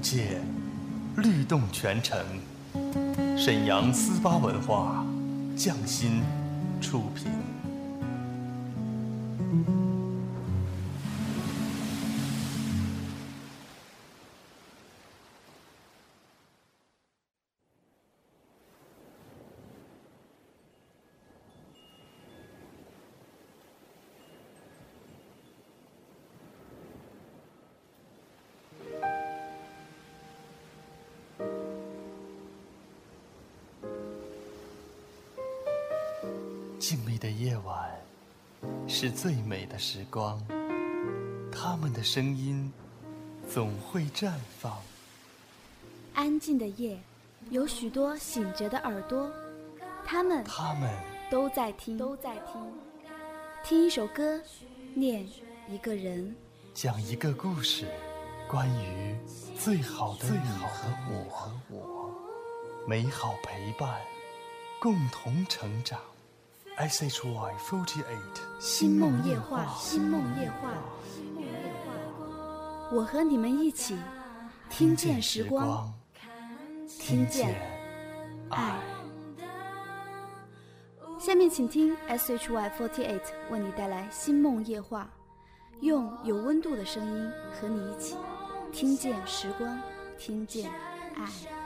界，律动全城。沈阳思巴文化，匠心出品。静谧的夜晚，是最美的时光。他们的声音总会绽放。安静的夜，有许多醒着的耳朵，他们他们都在听，都在听。听一首歌，念一个人，讲一个故事，关于最好的你和我，美好陪伴，共同成长。S H Y forty eight，星梦夜话，星梦夜话，我和你们一起听见时光，听见爱。下面请听 S H Y forty eight 为你带来星梦夜话，用有温度的声音和你一起听见时光，听见爱。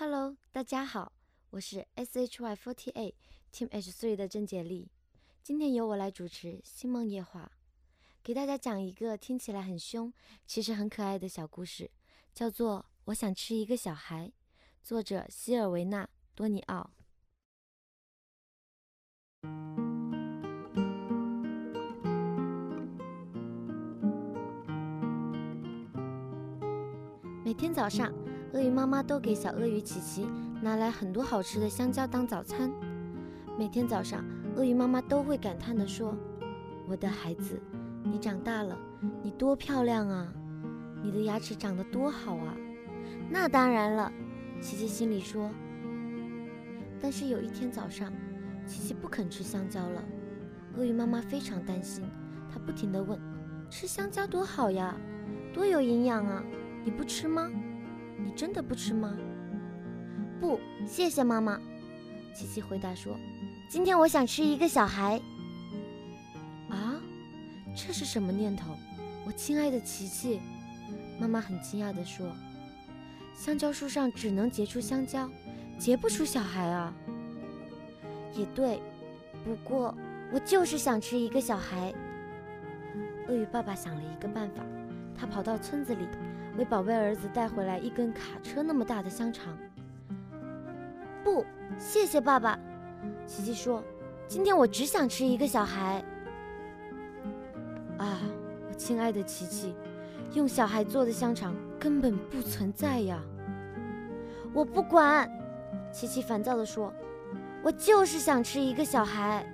Hello，大家好，我是 SHY48 Team H3 的郑洁丽，今天由我来主持《星梦夜话》，给大家讲一个听起来很凶，其实很可爱的小故事，叫做《我想吃一个小孩》，作者希尔维纳·多尼奥。每天早上。鳄鱼妈妈都给小鳄鱼琪琪拿来很多好吃的香蕉当早餐。每天早上，鳄鱼妈妈都会感叹地说：“我的孩子，你长大了，你多漂亮啊！你的牙齿长得多好啊！”那当然了，琪琪心里说。但是有一天早上，琪琪不肯吃香蕉了。鳄鱼妈妈非常担心，她不停地问：“吃香蕉多好呀，多有营养啊！你不吃吗？”你真的不吃吗？不，谢谢妈妈。琪琪回答说：“今天我想吃一个小孩。”啊，这是什么念头？我亲爱的琪琪，妈妈很惊讶地说：“香蕉树上只能结出香蕉，结不出小孩啊。”也对，不过我就是想吃一个小孩。鳄鱼爸爸想了一个办法，他跑到村子里。为宝贝儿子带回来一根卡车那么大的香肠。不，谢谢爸爸。琪琪说：“今天我只想吃一个小孩。”啊，我亲爱的琪琪，用小孩做的香肠根本不存在呀！我不管，琪琪烦躁地说：“我就是想吃一个小孩。”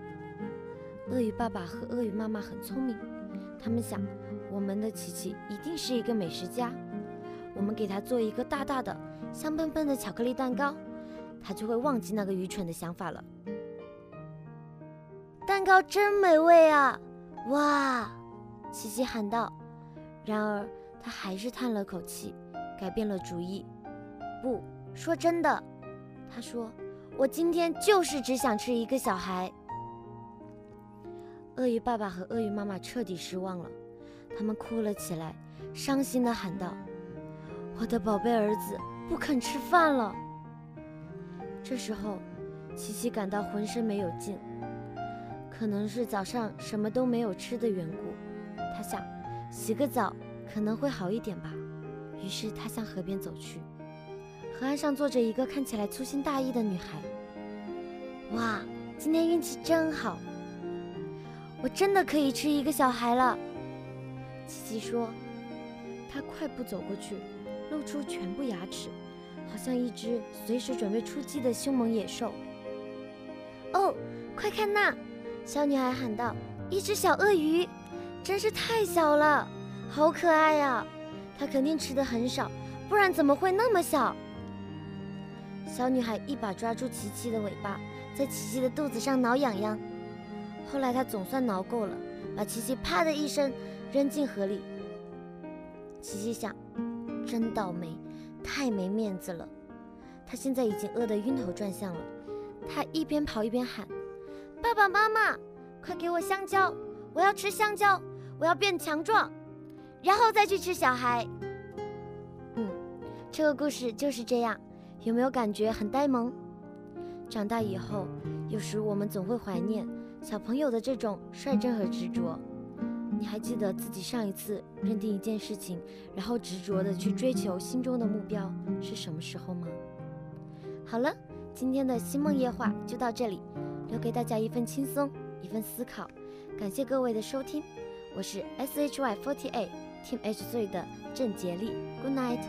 鳄鱼爸爸和鳄鱼妈妈很聪明，他们想，我们的琪琪一定是一个美食家。我们给他做一个大大的、香喷喷的巧克力蛋糕，他就会忘记那个愚蠢的想法了。蛋糕真美味啊！哇，琪琪喊道。然而，他还是叹了口气，改变了主意。不说真的，他说：“我今天就是只想吃一个小孩。”鳄鱼爸爸和鳄鱼妈妈彻底失望了，他们哭了起来，伤心地喊道。我的宝贝儿子不肯吃饭了。这时候，琪琪感到浑身没有劲，可能是早上什么都没有吃的缘故。他想，洗个澡可能会好一点吧。于是他向河边走去。河岸上坐着一个看起来粗心大意的女孩。哇，今天运气真好！我真的可以吃一个小孩了。琪琪说。他快步走过去。露出全部牙齿，好像一只随时准备出击的凶猛野兽。哦，快看那！小女孩喊道：“一只小鳄鱼，真是太小了，好可爱呀！它肯定吃的很少，不然怎么会那么小？小女孩一把抓住琪琪的尾巴，在琪琪的肚子上挠痒痒。后来他总算挠够了，把琪琪啪的一声扔进河里。琪琪想，真倒霉，太没面子了。他现在已经饿得晕头转向了，他一边跑一边喊：“爸爸妈妈，快给我香蕉！我要吃香蕉，我要变强壮，然后再去吃小孩。”嗯，这个故事就是这样。有没有感觉很呆萌？长大以后，有时我们总会怀念小朋友的这种率真和执着。你还记得自己上一次认定一件事情，然后执着的去追求心中的目标是什么时候吗？好了，今天的星梦夜话就到这里，留给大家一份轻松，一份思考。感谢各位的收听，我是 S H Y Forty Eight Team H 3的郑杰丽，Good night。